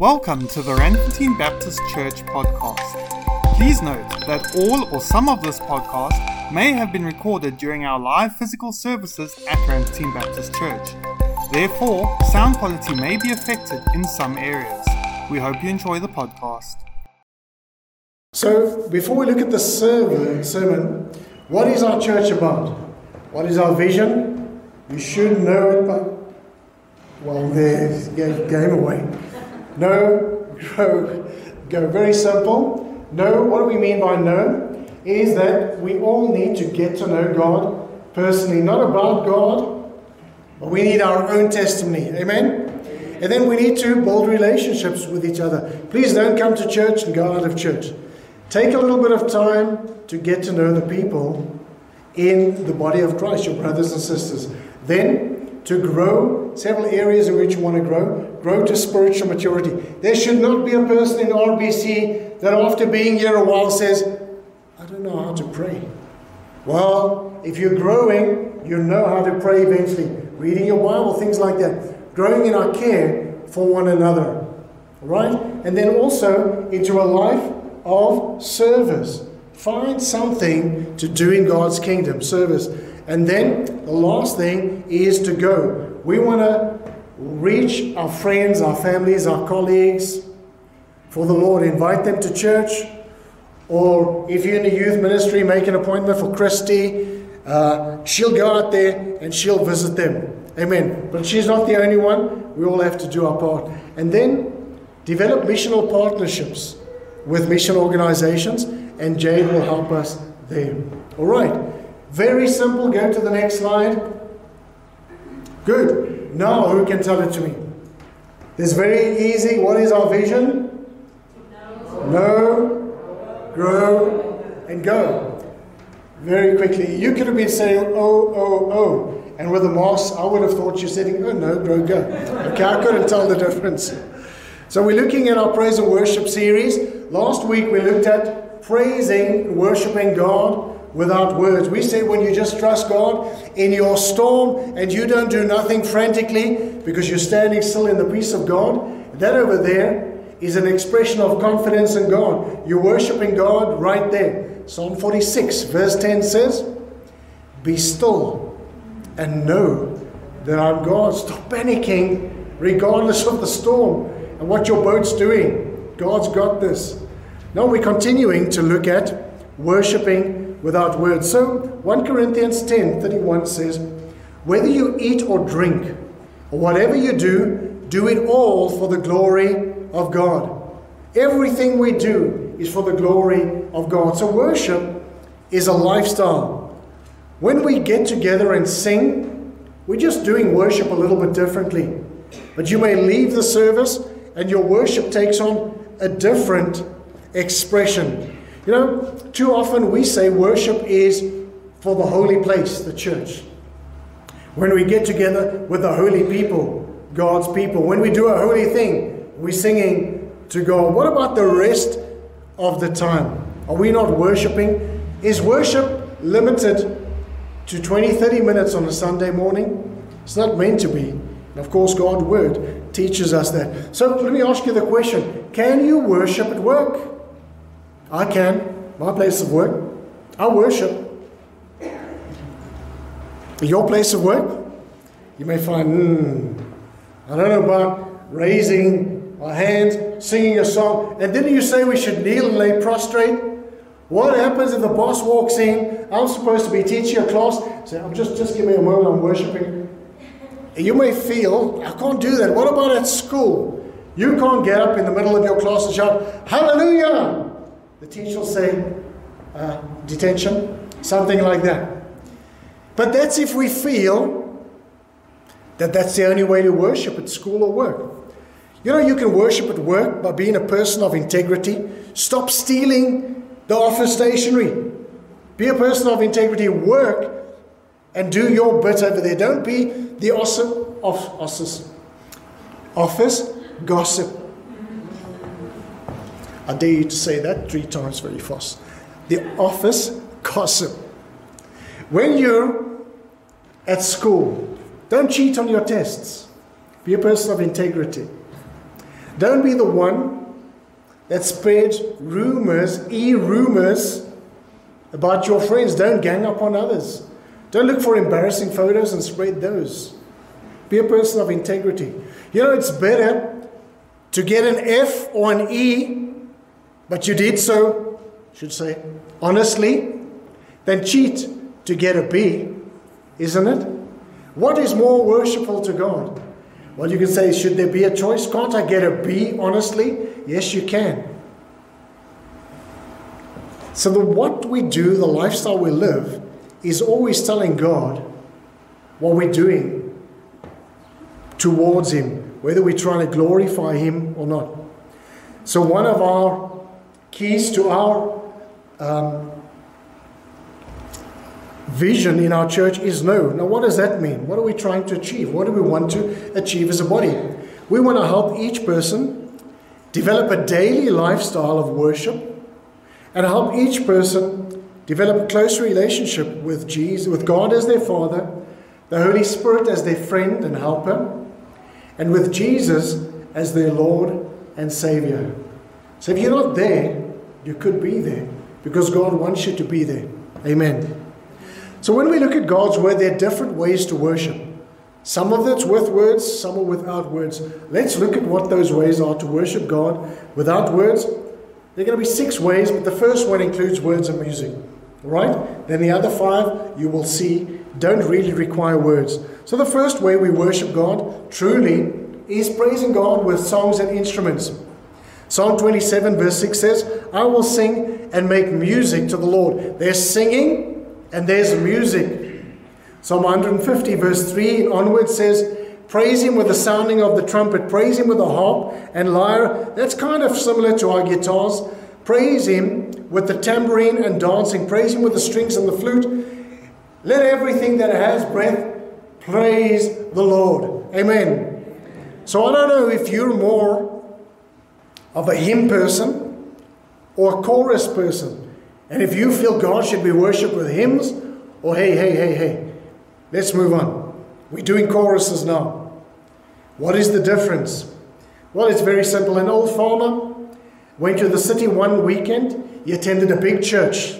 Welcome to the Randfontein Baptist Church podcast. Please note that all or some of this podcast may have been recorded during our live physical services at Randfontein Baptist Church. Therefore, sound quality may be affected in some areas. We hope you enjoy the podcast. So, before we look at the sermon, what is our church about? What is our vision? You should know it, but well, there's game away. No, go, go. Very simple. No, what do we mean by no? Is that we all need to get to know God personally, not about God, but we need our own testimony. Amen? And then we need to build relationships with each other. Please don't come to church and go out of church. Take a little bit of time to get to know the people in the body of Christ, your brothers and sisters. Then to grow, several areas in which you want to grow, grow to spiritual maturity. There should not be a person in RBC that after being here a while says, I don't know how to pray. Well, if you're growing, you know how to pray eventually. Reading your Bible, things like that. Growing in our care for one another. Right? And then also into a life of service. Find something to do in God's kingdom, service. And then the last thing is to go. We want to reach our friends, our families, our colleagues for the Lord. Invite them to church. Or if you're in the youth ministry, make an appointment for Christy. Uh, she'll go out there and she'll visit them. Amen. But she's not the only one. We all have to do our part. And then develop missional partnerships with mission organizations, and Jade will help us there. All right. Very simple. Go to the next slide. Good. Now, who can tell it to me? It's very easy. What is our vision? Know, grow, and go. Very quickly. You could have been saying, oh, oh, oh. And with the mask, I would have thought you're saying, oh, no, grow, go. Okay, I couldn't tell the difference. So we're looking at our praise and worship series. Last week we looked at praising, worshiping God without words. We say when you just trust God in your storm and you don't do nothing frantically because you're standing still in the peace of God, that over there is an expression of confidence in God. You're worshiping God right there. Psalm 46, verse 10 says, Be still and know that I'm God. Stop panicking regardless of the storm and what your boat's doing. God's got this. Now we're continuing to look at worshiping without words. So 1 Corinthians 10 31 says, Whether you eat or drink, or whatever you do, do it all for the glory of God. Everything we do is for the glory of God. So worship is a lifestyle. When we get together and sing, we're just doing worship a little bit differently. But you may leave the service and your worship takes on a different expression. You know, too often we say worship is for the holy place, the church. When we get together with the holy people, God's people, when we do a holy thing, we're singing to God. What about the rest of the time? Are we not worshiping? Is worship limited to 20, 30 minutes on a Sunday morning? It's not meant to be. And of course, God's word teaches us that. So let me ask you the question Can you worship at work? I can, my place of work. I worship. Your place of work, you may find, hmm, I don't know about raising our hands, singing a song. And didn't you say we should kneel and lay prostrate? What happens if the boss walks in? I'm supposed to be teaching a class. Say, I'm just, just give me a moment, I'm worshiping. You may feel, I can't do that. What about at school? You can't get up in the middle of your class and shout, Hallelujah! The teacher will say, uh, detention, something like that. But that's if we feel that that's the only way to worship at school or work. You know, you can worship at work by being a person of integrity. Stop stealing the office stationery. Be a person of integrity. Work and do your bit over there. Don't be the office, office, office gossip. I dare you to say that three times very fast. The office gossip. When you're at school, don't cheat on your tests. Be a person of integrity. Don't be the one that spreads rumors, e rumors about your friends. Don't gang up on others. Don't look for embarrassing photos and spread those. Be a person of integrity. You know, it's better to get an F or an E, but you did so, should say, honestly, then cheat to get a B, isn't it? What is more worshipful to God? Well, you can say, should there be a choice? Can't I get a B honestly? Yes, you can. So, the what we do, the lifestyle we live, is always telling God what we're doing towards Him, whether we're trying to glorify Him or not. So, one of our keys to our um, vision in our church is no. Now, what does that mean? What are we trying to achieve? What do we want to achieve as a body? We want to help each person develop a daily lifestyle of worship and help each person develop a close relationship with Jesus, with God as their Father, the Holy Spirit as their friend and helper, and with Jesus as their Lord and Savior. So if you're not there, you could be there because God wants you to be there. Amen. So when we look at God's word, there are different ways to worship. Some of it's with words, some are without words. Let's look at what those ways are to worship God without words. There are going to be six ways, but the first one includes words and music. All right? Then the other five, you will see, don't really require words. So the first way we worship God truly is praising God with songs and instruments. Psalm 27, verse 6 says, I will sing and make music to the Lord. There's singing and there's music. Psalm 150, verse 3 and onward says, Praise him with the sounding of the trumpet, praise him with the harp and lyre. That's kind of similar to our guitars. Praise him with the tambourine and dancing, praise him with the strings and the flute. Let everything that has breath praise the Lord. Amen. So I don't know if you're more of a hymn person or a chorus person. And if you feel God should be worshipped with hymns, or hey, hey, hey, hey, let's move on. We're doing choruses now. What is the difference? Well, it's very simple. An old farmer went to the city one weekend. He attended a big church.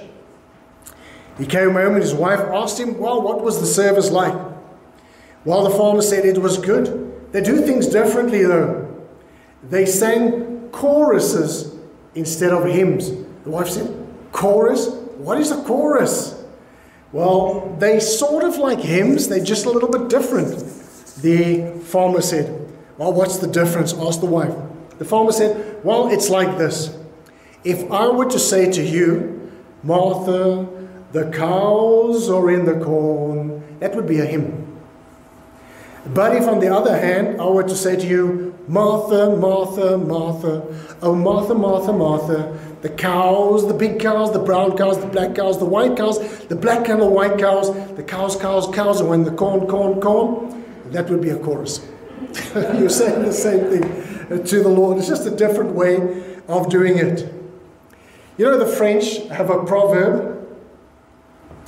He came home and his wife asked him, Well, what was the service like? Well, the farmer said it was good. They do things differently though. They sang choruses instead of hymns. The wife said, Chorus? What is a chorus? Well, they sort of like hymns, they're just a little bit different. The farmer said, Well, what's the difference? asked the wife. The farmer said, Well, it's like this. If I were to say to you, Martha, the cows are in the corn, that would be a hymn. But if, on the other hand, I were to say to you, Martha, Martha, Martha, oh, Martha, Martha, Martha, the cows, the big cows, the brown cows, the black cows, the white cows, the black and the white cows, the cows, cows, cows, and when the corn, corn, corn, that would be a chorus. You're saying the same thing to the Lord. It's just a different way of doing it. You know, the French have a proverb.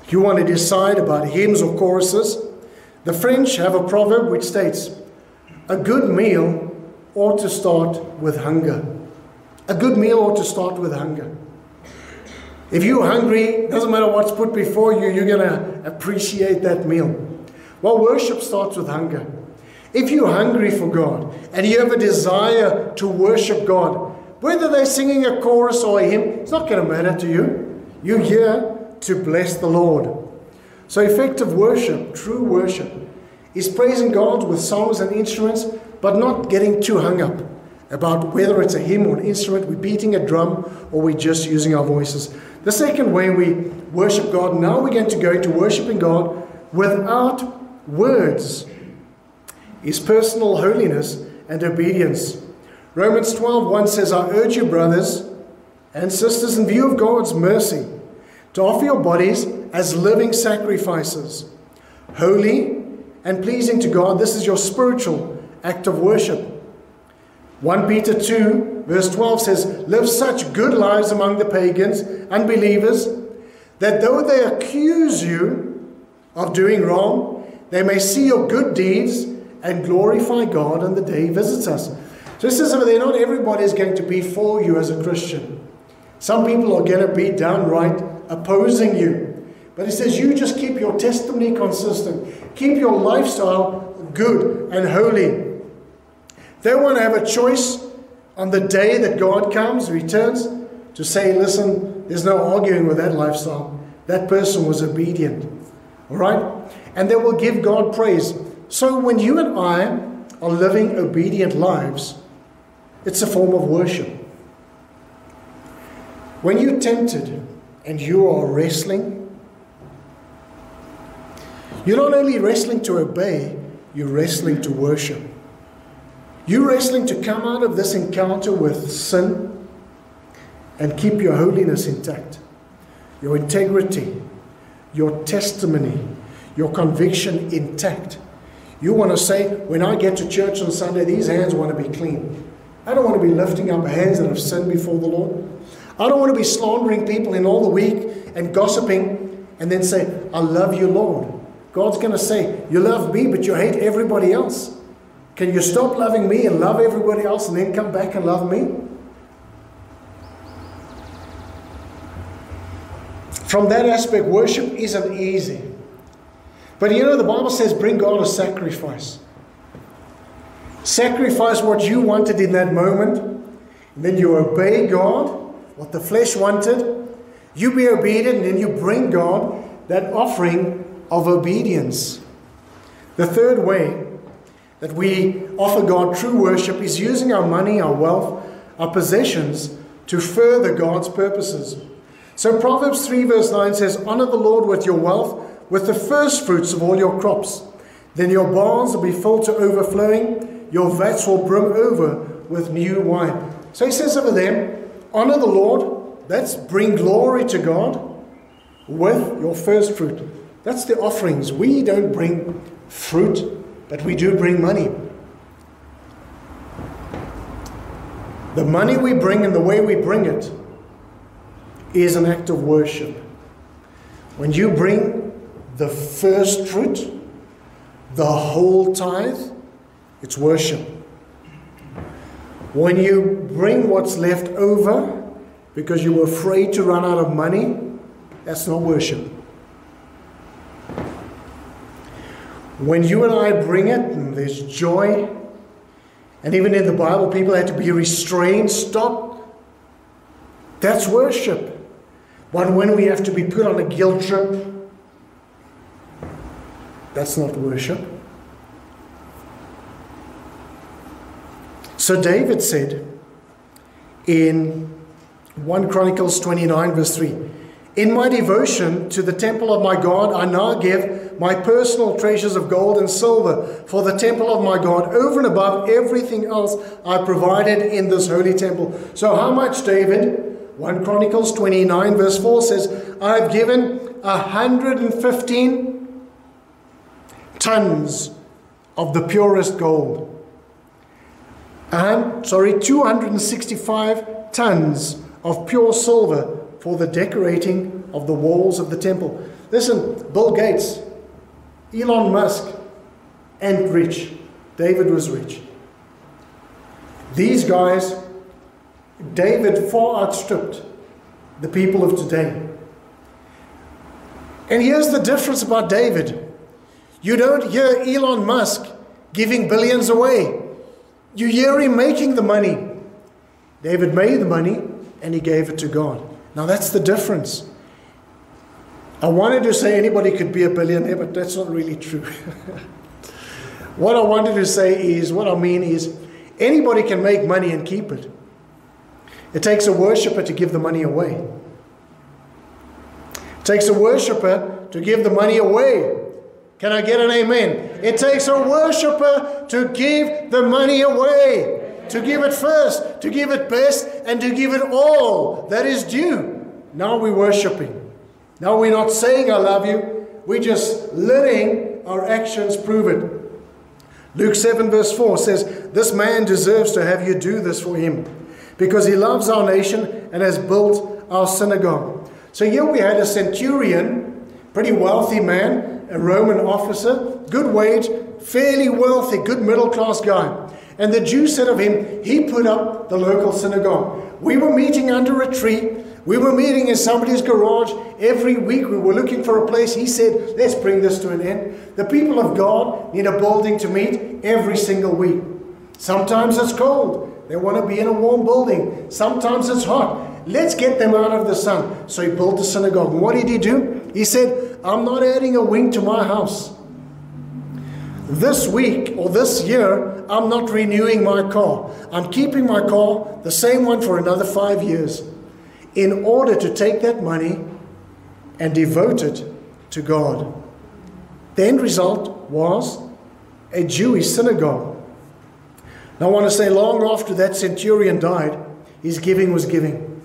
You want to decide about hymns or choruses, the French have a proverb which states, A good meal ought to start with hunger. A good meal ought to start with hunger. If you're hungry, doesn't matter what's put before you, you're going to appreciate that meal. Well, worship starts with hunger. If you're hungry for God and you have a desire to worship God, whether they're singing a chorus or a hymn, it's not going to matter to you. You're here to bless the Lord. So, effective worship, true worship, is praising God with songs and instruments, but not getting too hung up about whether it's a hymn or an instrument, we're beating a drum, or we're just using our voices. The second way we worship God, now we're going to go into worshiping God without words, is personal holiness and obedience. Romans 12 1 says, I urge you, brothers and sisters, in view of God's mercy, to offer your bodies as living sacrifices, holy and pleasing to God. This is your spiritual act of worship. 1 Peter 2, verse 12 says, Live such good lives among the pagans, unbelievers, that though they accuse you of doing wrong, they may see your good deeds and glorify God on the day he visits us. Just as if not everybody is going to be for you as a Christian. Some people are going to be downright opposing you. But he says, you just keep your testimony consistent, keep your lifestyle good and holy. They want to have a choice on the day that God comes, returns, to say, listen, there's no arguing with that lifestyle. That person was obedient. All right? And they will give God praise. So when you and I are living obedient lives, it's a form of worship. When you're tempted and you are wrestling, you're not only wrestling to obey, you're wrestling to worship. You're wrestling to come out of this encounter with sin and keep your holiness intact, your integrity, your testimony, your conviction intact. You want to say, when I get to church on Sunday, these hands want to be clean. I don't want to be lifting up hands that have sinned before the Lord. I don't want to be slandering people in all the week and gossiping and then say, I love you, Lord. God's going to say, You love me, but you hate everybody else. Can you stop loving me and love everybody else and then come back and love me? From that aspect, worship isn't easy. But you know, the Bible says, Bring God a sacrifice. Sacrifice what you wanted in that moment, and then you obey God, what the flesh wanted. You be obedient, and then you bring God that offering of obedience. The third way that we offer God true worship is using our money, our wealth, our possessions to further God's purposes. So Proverbs 3, verse 9 says, Honor the Lord with your wealth, with the first fruits of all your crops. Then your barns will be filled to overflowing, your vats will brim over with new wine. So he says over there, Honor the Lord, that's bring glory to God with your first fruit. That's the offerings. We don't bring fruit, but we do bring money. The money we bring and the way we bring it is an act of worship. When you bring the first fruit, the whole tithe, it's worship. When you bring what's left over because you were afraid to run out of money, that's not worship. When you and I bring it, and there's joy, and even in the Bible, people had to be restrained, stop. That's worship. But when we have to be put on a guilt trip, that's not worship. So David said in 1 Chronicles 29, verse 3 In my devotion to the temple of my God, I now give my personal treasures of gold and silver for the temple of my God, over and above everything else I provided in this holy temple. So, how much, David? 1 Chronicles 29, verse 4 says, I've given 115 tons of the purest gold. And, sorry, 265 tons of pure silver for the decorating of the walls of the temple. Listen, Bill Gates, Elon Musk and rich. David was rich. These guys, David far outstripped the people of today. And here's the difference about David you don't hear Elon Musk giving billions away, you hear him making the money. David made the money and he gave it to God. Now that's the difference. I wanted to say anybody could be a billionaire, but that's not really true. what I wanted to say is, what I mean is, anybody can make money and keep it. It takes a worshiper to give the money away. It takes a worshiper to give the money away. Can I get an amen? It takes a worshiper to give the money away, to give it first, to give it best, and to give it all that is due. Now we're worshiping. Now we're not saying I love you, we're just letting our actions prove it. Luke 7, verse 4 says, This man deserves to have you do this for him because he loves our nation and has built our synagogue. So here we had a centurion, pretty wealthy man, a Roman officer, good wage, fairly wealthy, good middle class guy. And the Jews said of him, He put up the local synagogue. We were meeting under a tree. We were meeting in somebody's garage every week. We were looking for a place. He said, Let's bring this to an end. The people of God need a building to meet every single week. Sometimes it's cold. They want to be in a warm building. Sometimes it's hot. Let's get them out of the sun. So he built a synagogue. What did he do? He said, I'm not adding a wing to my house. This week or this year, I'm not renewing my car. I'm keeping my car, the same one, for another five years, in order to take that money and devote it to God. The end result was a Jewish synagogue. Now, I want to say, long after that centurion died, his giving was giving.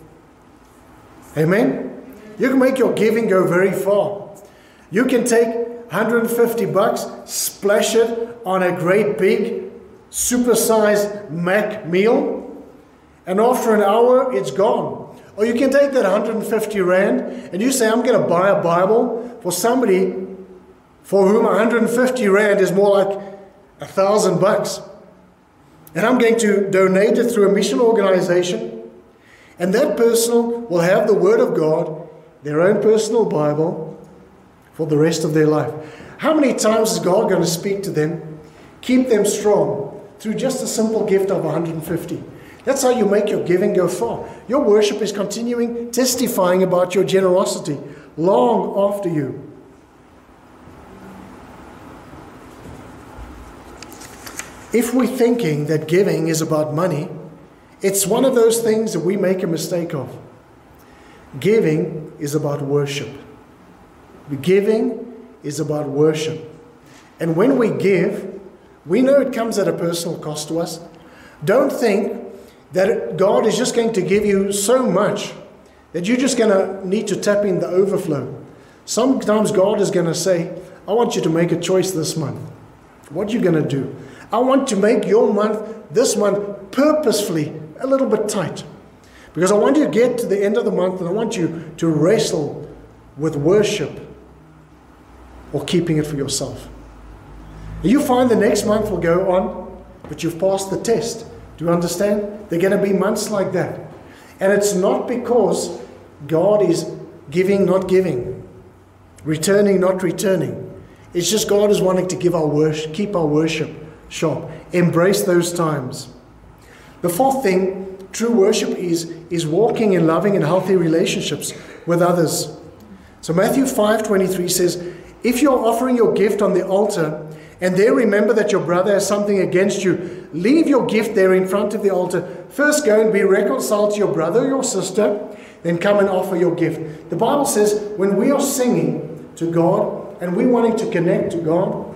Amen? You can make your giving go very far. You can take 150 bucks, splash it on a great big, supersized Mac meal, and after an hour, it's gone. Or you can take that 150 Rand and you say, I'm going to buy a Bible for somebody for whom 150 Rand is more like a thousand bucks. And I'm going to donate it through a mission organization. And that person will have the Word of God, their own personal Bible, for the rest of their life. How many times is God going to speak to them, keep them strong through just a simple gift of 150? That's how you make your giving go far. Your worship is continuing testifying about your generosity long after you. If we're thinking that giving is about money, it's one of those things that we make a mistake of. Giving is about worship. Giving is about worship. And when we give, we know it comes at a personal cost to us. Don't think that God is just going to give you so much that you're just going to need to tap in the overflow. Sometimes God is going to say, I want you to make a choice this month. What are you going to do? I want to make your month, this month, purposefully a little bit tight. Because I want you to get to the end of the month and I want you to wrestle with worship or keeping it for yourself. You find the next month will go on, but you've passed the test. Do you understand? They're going to be months like that. And it's not because God is giving, not giving, returning, not returning. It's just God is wanting to give our worship, keep our worship sharp. Embrace those times. The fourth thing, true worship is, is walking in loving and healthy relationships with others. So Matthew 5:23 says, if you're offering your gift on the altar and there remember that your brother has something against you, leave your gift there in front of the altar. First go and be reconciled to your brother or your sister, then come and offer your gift. The Bible says when we are singing to God and we wanting to connect to God,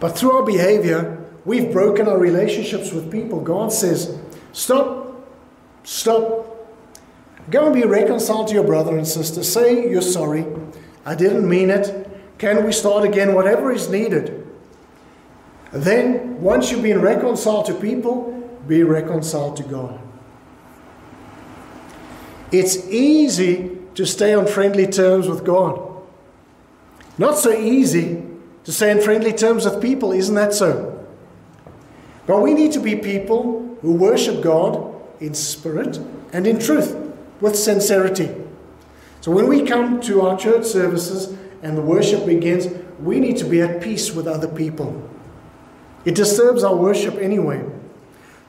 but through our behavior, we've broken our relationships with people. God says, stop, stop. Go and be reconciled to your brother and sister. Say you're sorry. I didn't mean it. Can we start again? Whatever is needed. Then, once you've been reconciled to people, be reconciled to God. It's easy to stay on friendly terms with God. Not so easy to stay on friendly terms with people, isn't that so? But we need to be people who worship God in spirit and in truth, with sincerity. So when we come to our church services and the worship begins, we need to be at peace with other people. It disturbs our worship anyway.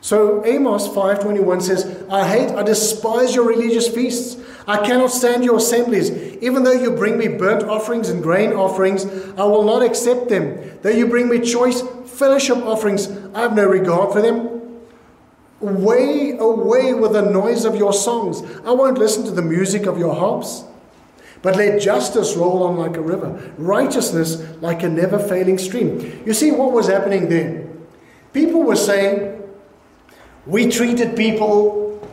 So Amos 5:21 says, "I hate, I despise your religious feasts. I cannot stand your assemblies. Even though you bring me burnt offerings and grain offerings, I will not accept them. Though you bring me choice fellowship offerings, I have no regard for them. Away, away with the noise of your songs. I won't listen to the music of your harps. But let justice roll on like a river, righteousness like a never failing stream. You see what was happening then? People were saying, We treated people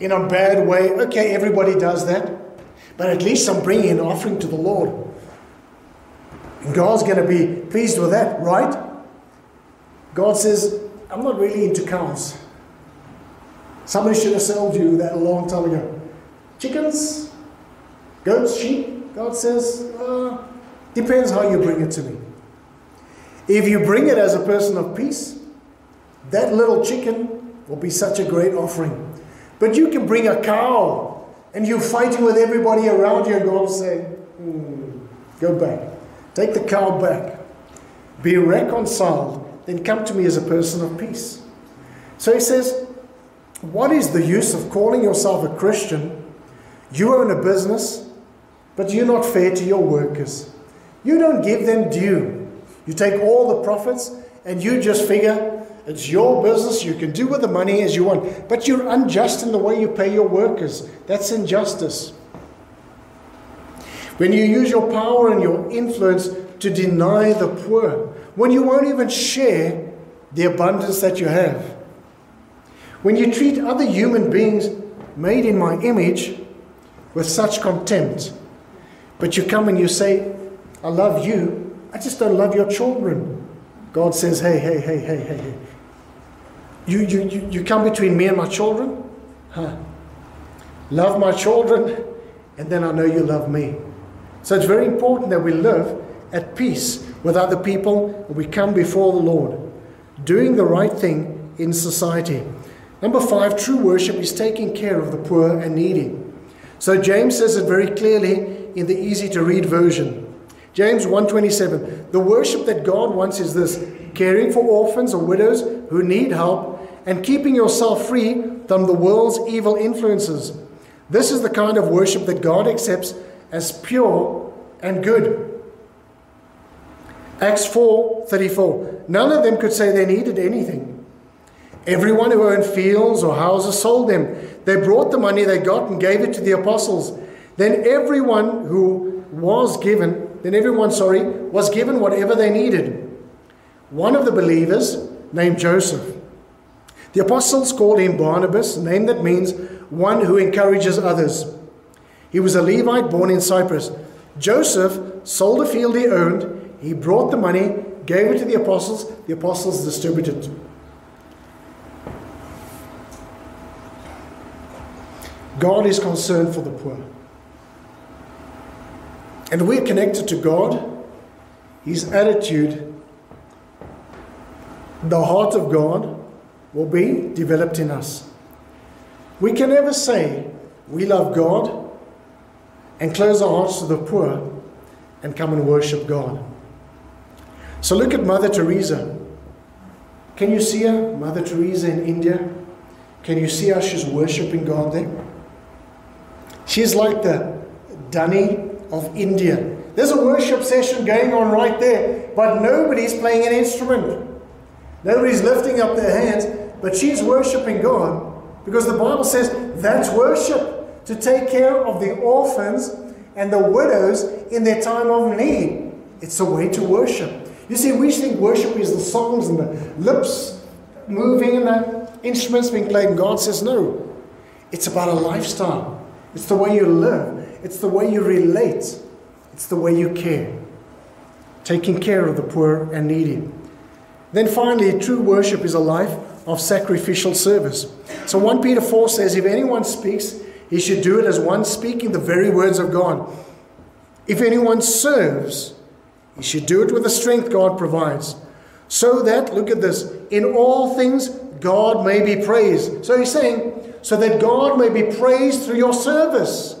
in a bad way. Okay, everybody does that. But at least I'm bringing an offering to the Lord. And God's going to be pleased with that, right? God says, I'm not really into cows. Somebody should have sold you that a long time ago. Chickens, goats, sheep. God says, uh, depends how you bring it to me. If you bring it as a person of peace, that little chicken will be such a great offering. But you can bring a cow and you're fighting with everybody around you, and God will say, hmm, Go back. Take the cow back. Be reconciled. Then come to me as a person of peace. So he says, What is the use of calling yourself a Christian? You own a business, but you're not fair to your workers. You don't give them due. You take all the profits and you just figure it's your business. You can do with the money as you want. But you're unjust in the way you pay your workers. That's injustice. When you use your power and your influence to deny the poor, when you won't even share the abundance that you have, when you treat other human beings made in my image with such contempt, but you come and you say, I love you, I just don't love your children. God says, hey, hey, hey, hey, hey, hey. You, you, you, you come between me and my children? Huh. Love my children, and then I know you love me. So it's very important that we live at peace with other people. And we come before the Lord, doing the right thing in society. Number five, true worship is taking care of the poor and needy. So James says it very clearly in the easy to read version. James 1:27 The worship that God wants is this caring for orphans or widows who need help and keeping yourself free from the world's evil influences. This is the kind of worship that God accepts as pure and good. Acts 4:34 None of them could say they needed anything. Everyone who owned fields or houses sold them. They brought the money they got and gave it to the apostles. Then everyone who was given, then everyone, sorry, was given whatever they needed. One of the believers, named Joseph, the apostles called him Barnabas, a name that means one who encourages others. He was a Levite born in Cyprus. Joseph sold a field he owned. He brought the money, gave it to the apostles. The apostles distributed. it. God is concerned for the poor. And we're connected to God, His attitude, the heart of God will be developed in us. We can never say we love God and close our hearts to the poor and come and worship God. So look at Mother Teresa. Can you see her, Mother Teresa in India? Can you see how she's worshipping God there? She's like the Dunny of India. There's a worship session going on right there, but nobody's playing an instrument. Nobody's lifting up their hands, but she's worshiping God because the Bible says that's worship to take care of the orphans and the widows in their time of need. It's a way to worship. You see, we think worship is the songs and the lips moving and the instruments being played, and God says no. It's about a lifestyle. It's the way you live. It's the way you relate. It's the way you care. Taking care of the poor and needy. Then finally, true worship is a life of sacrificial service. So 1 Peter 4 says, If anyone speaks, he should do it as one speaking the very words of God. If anyone serves, he should do it with the strength God provides. So that, look at this, in all things God may be praised. So he's saying, so that God may be praised through your service.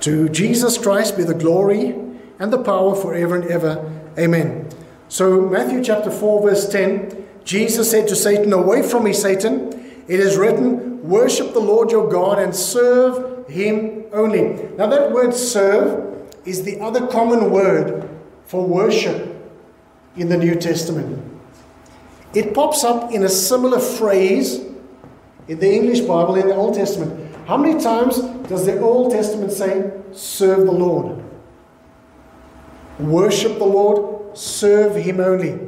To Jesus Christ be the glory and the power forever and ever. Amen. So, Matthew chapter 4, verse 10, Jesus said to Satan, Away from me, Satan. It is written, Worship the Lord your God and serve him only. Now, that word serve is the other common word for worship in the New Testament. It pops up in a similar phrase in the English Bible in the Old Testament. How many times does the Old Testament say, serve the Lord? Worship the Lord, serve Him only.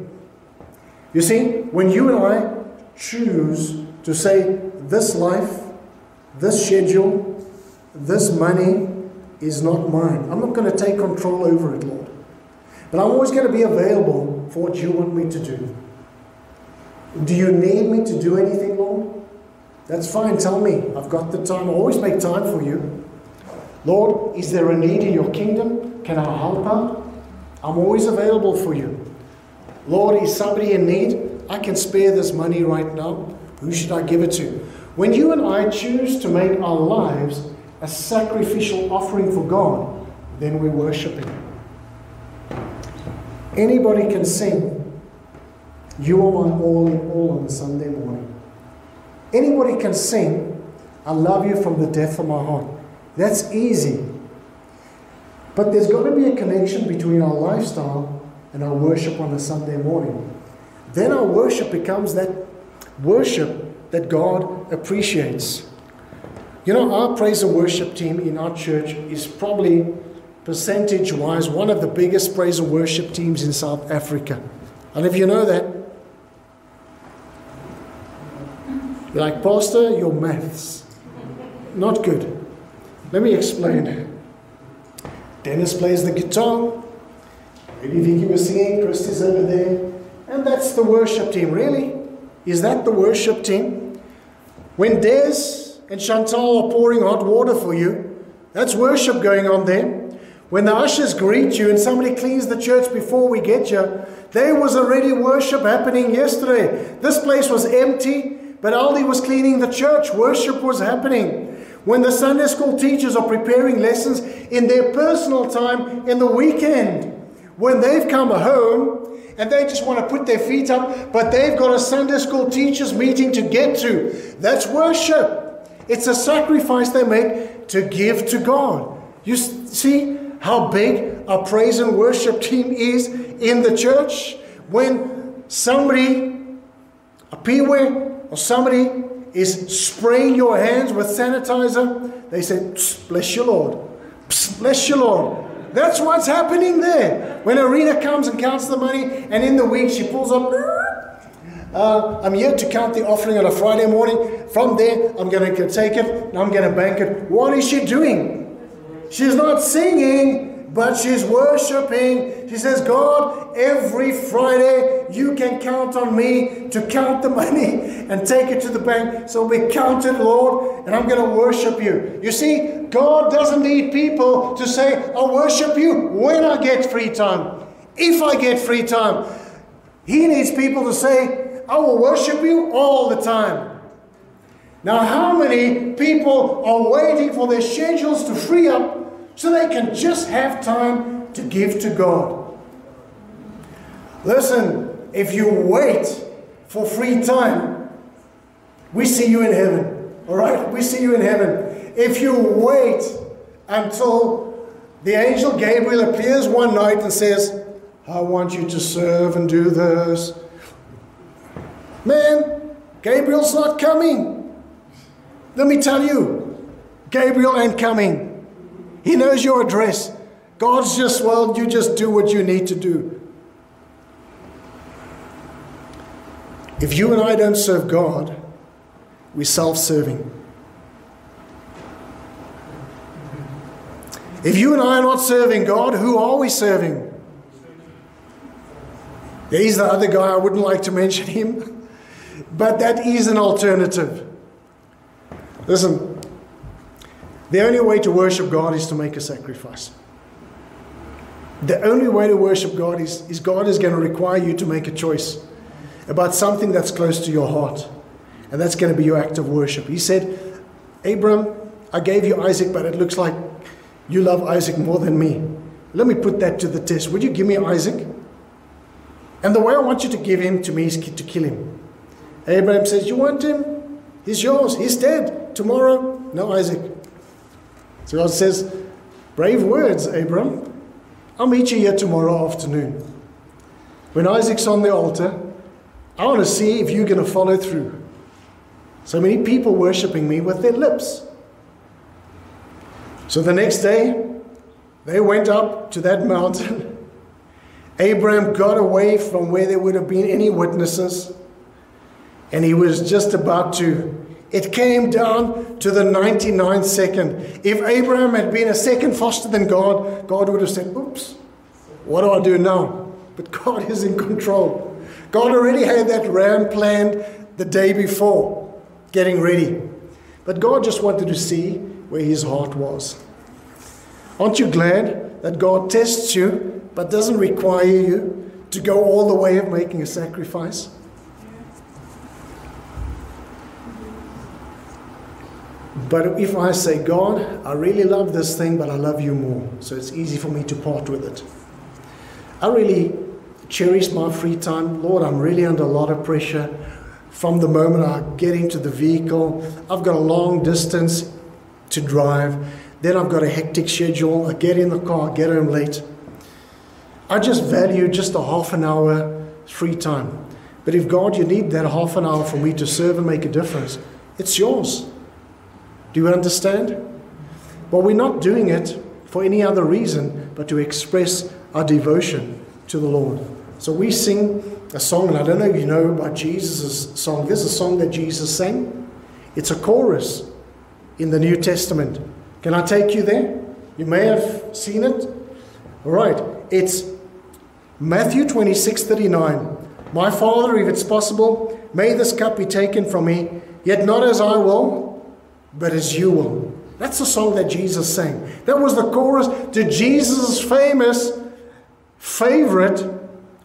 You see, when you and I choose to say, this life, this schedule, this money is not mine, I'm not going to take control over it, Lord. But I'm always going to be available for what you want me to do. Do you need me to do anything, Lord? That's fine, tell me. I've got the time. I always make time for you. Lord, is there a need in your kingdom? Can I help out? I'm always available for you. Lord, is somebody in need? I can spare this money right now. Who should I give it to? When you and I choose to make our lives a sacrificial offering for God, then we're worshiping. Anybody can sing, You are my all in all on Sunday morning. Anybody can sing, I love you from the depth of my heart. That's easy. But there's got to be a connection between our lifestyle and our worship on a Sunday morning. Then our worship becomes that worship that God appreciates. You know, our praise and worship team in our church is probably percentage wise one of the biggest praise and worship teams in South Africa. And if you know that, you're like, Pastor, your maths. Not good. Let me explain. Dennis plays the guitar. Maybe Vicky was singing, Christy's over there. And that's the worship team, really. Is that the worship team? When Des and Chantal are pouring hot water for you, that's worship going on there. When the ushers greet you and somebody cleans the church before we get you, there was already worship happening yesterday. This place was empty, but Aldi was cleaning the church. Worship was happening. When the Sunday school teachers are preparing lessons in their personal time in the weekend, when they've come home and they just want to put their feet up, but they've got a Sunday school teachers meeting to get to, that's worship. It's a sacrifice they make to give to God. You see how big our praise and worship team is in the church? When somebody, a peewee or somebody is spraying your hands with sanitizer, they say, Bless your Lord. Bless your Lord. That's what's happening there. When Arena comes and counts the money, and in the week she pulls up, uh, I'm here to count the offering on a Friday morning. From there, I'm going to take it and I'm going to bank it. What is she doing? She's not singing, but she's worshiping. She says, God, every Friday you can count on me to count the money and take it to the bank. So we count it, Lord, and I'm going to worship you. You see, God doesn't need people to say, I'll worship you when I get free time. If I get free time, He needs people to say, I will worship you all the time. Now, how many people are waiting for their schedules to free up so they can just have time to give to God. Listen, if you wait for free time, we see you in heaven. All right? We see you in heaven. If you wait until the angel Gabriel appears one night and says, I want you to serve and do this. Man, Gabriel's not coming. Let me tell you, Gabriel ain't coming. He knows your address. God's just, well, you just do what you need to do. If you and I don't serve God, we're self serving. If you and I are not serving God, who are we serving? He's the other guy, I wouldn't like to mention him, but that is an alternative. Listen, the only way to worship God is to make a sacrifice. The only way to worship God is, is God is going to require you to make a choice about something that's close to your heart. And that's going to be your act of worship. He said, Abram, I gave you Isaac, but it looks like you love Isaac more than me. Let me put that to the test. Would you give me Isaac? And the way I want you to give him to me is to kill him. Abraham says, You want him? He's yours. He's dead. Tomorrow, no Isaac. So God says, Brave words, Abram. I'll meet you here tomorrow afternoon. When Isaac's on the altar, I want to see if you're going to follow through. So many people worshiping me with their lips. So the next day, they went up to that mountain. Abraham got away from where there would have been any witnesses, and he was just about to it came down to the 99th second. If Abraham had been a second faster than God, God would have said, Oops, what do I do now? But God is in control. God already had that ram planned the day before, getting ready. But God just wanted to see where his heart was. Aren't you glad that God tests you but doesn't require you to go all the way of making a sacrifice? But if I say, God, I really love this thing, but I love you more, so it's easy for me to part with it. I really cherish my free time. Lord, I'm really under a lot of pressure from the moment I get into the vehicle. I've got a long distance to drive. Then I've got a hectic schedule. I get in the car, get home late. I just value just a half an hour free time. But if God, you need that half an hour for me to serve and make a difference, it's yours. Do you understand? Well, we're not doing it for any other reason but to express our devotion to the Lord. So we sing a song, and I don't know if you know about Jesus' song. This is a song that Jesus sang. It's a chorus in the New Testament. Can I take you there? You may have seen it. All right. It's Matthew 26 39. My Father, if it's possible, may this cup be taken from me, yet not as I will, but as you will. That's the song that Jesus sang. That was the chorus to Jesus' famous favorite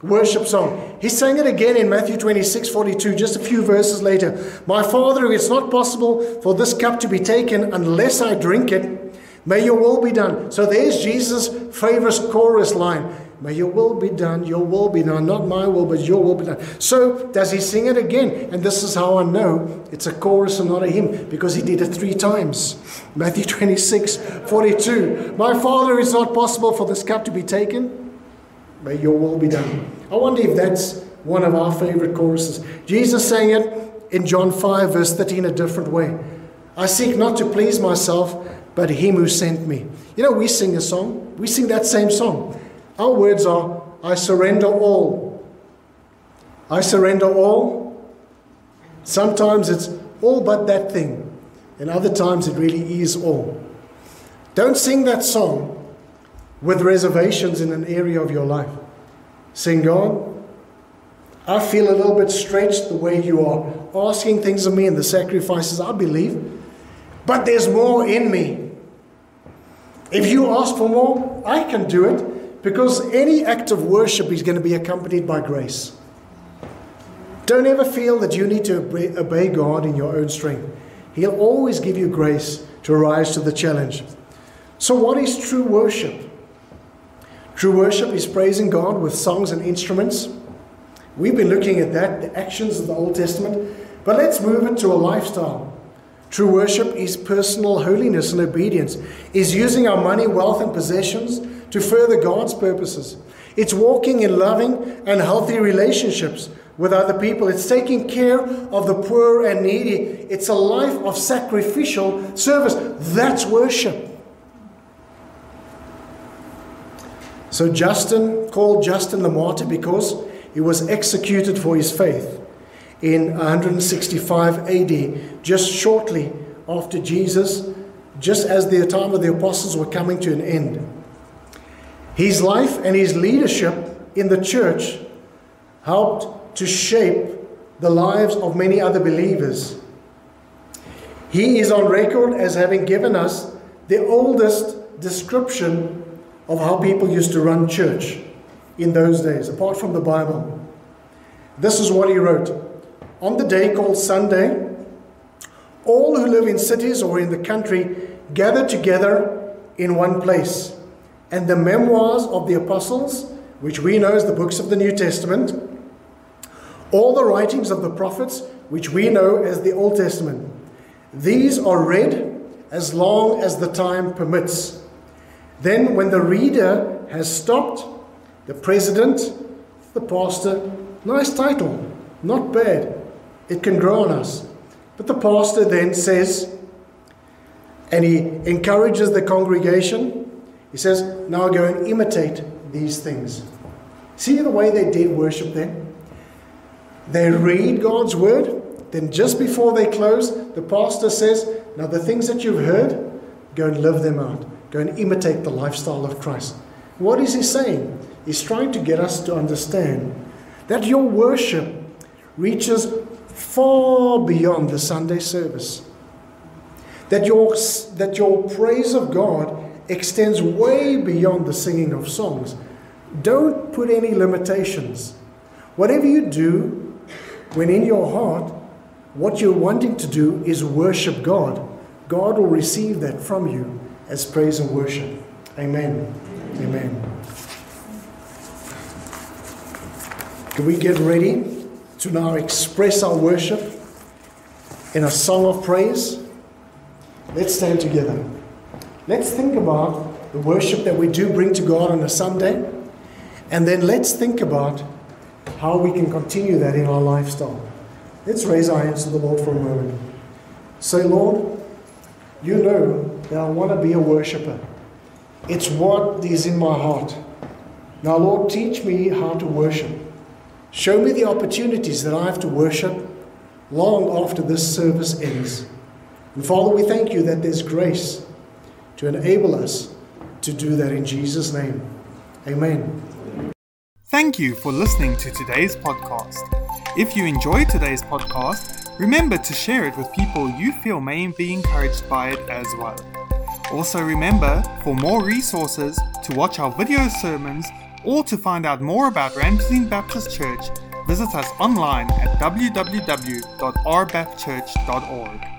worship song. He sang it again in Matthew 26 42, just a few verses later. My Father, it's not possible for this cup to be taken unless I drink it. May your will be done. So there's Jesus' favorite chorus line. May your will be done, your will be done, not my will, but your will be done. So does he sing it again? And this is how I know it's a chorus and not a hymn, because he did it three times. Matthew 26, 42. My Father, it's not possible for this cup to be taken. May your will be done. I wonder if that's one of our favorite choruses. Jesus sang it in John 5, verse 13, a different way. I seek not to please myself, but him who sent me. You know, we sing a song, we sing that same song. Our words are, I surrender all. I surrender all. Sometimes it's all but that thing, and other times it really is all. Don't sing that song with reservations in an area of your life. Sing, God, I feel a little bit stretched the way you are asking things of me and the sacrifices I believe, but there's more in me. If you ask for more, I can do it. Because any act of worship is going to be accompanied by grace. Don't ever feel that you need to obey God in your own strength. He'll always give you grace to rise to the challenge. So, what is true worship? True worship is praising God with songs and instruments. We've been looking at that, the actions of the Old Testament, but let's move it to a lifestyle. True worship is personal holiness and obedience, is using our money, wealth, and possessions to further God's purposes. It's walking in loving and healthy relationships with other people. It's taking care of the poor and needy. It's a life of sacrificial service. That's worship. So Justin, called Justin the martyr because he was executed for his faith in 165 AD, just shortly after Jesus, just as the time of the apostles were coming to an end. His life and his leadership in the church helped to shape the lives of many other believers. He is on record as having given us the oldest description of how people used to run church in those days, apart from the Bible. This is what he wrote On the day called Sunday, all who live in cities or in the country gather together in one place and the memoirs of the apostles, which we know as the books of the New Testament, all the writings of the prophets, which we know as the Old Testament. These are read as long as the time permits. Then, when the reader has stopped, the president, the pastor, nice title, not bad, it can grow on us. But the pastor then says, and he encourages the congregation he says, Now go and imitate these things. See the way they did worship then? They read God's word, then just before they close, the pastor says, Now the things that you've heard, go and live them out. Go and imitate the lifestyle of Christ. What is he saying? He's trying to get us to understand that your worship reaches far beyond the Sunday service. That your, that your praise of God extends way beyond the singing of songs, Don't put any limitations. Whatever you do, when in your heart, what you're wanting to do is worship God, God will receive that from you as praise and worship. Amen. Amen. Can we get ready to now express our worship in a song of praise? Let's stand together. Let's think about the worship that we do bring to God on a Sunday, and then let's think about how we can continue that in our lifestyle. Let's raise our hands to the Lord for a moment. Say, Lord, you know that I want to be a worshiper. It's what is in my heart. Now, Lord, teach me how to worship. Show me the opportunities that I have to worship long after this service ends. And Father, we thank you that there's grace to enable us to do that in Jesus' name. Amen. Thank you for listening to today's podcast. If you enjoyed today's podcast, remember to share it with people you feel may be encouraged by it as well. Also, remember for more resources, to watch our video sermons, or to find out more about Ramsey Baptist Church, visit us online at www.rbapchurch.org.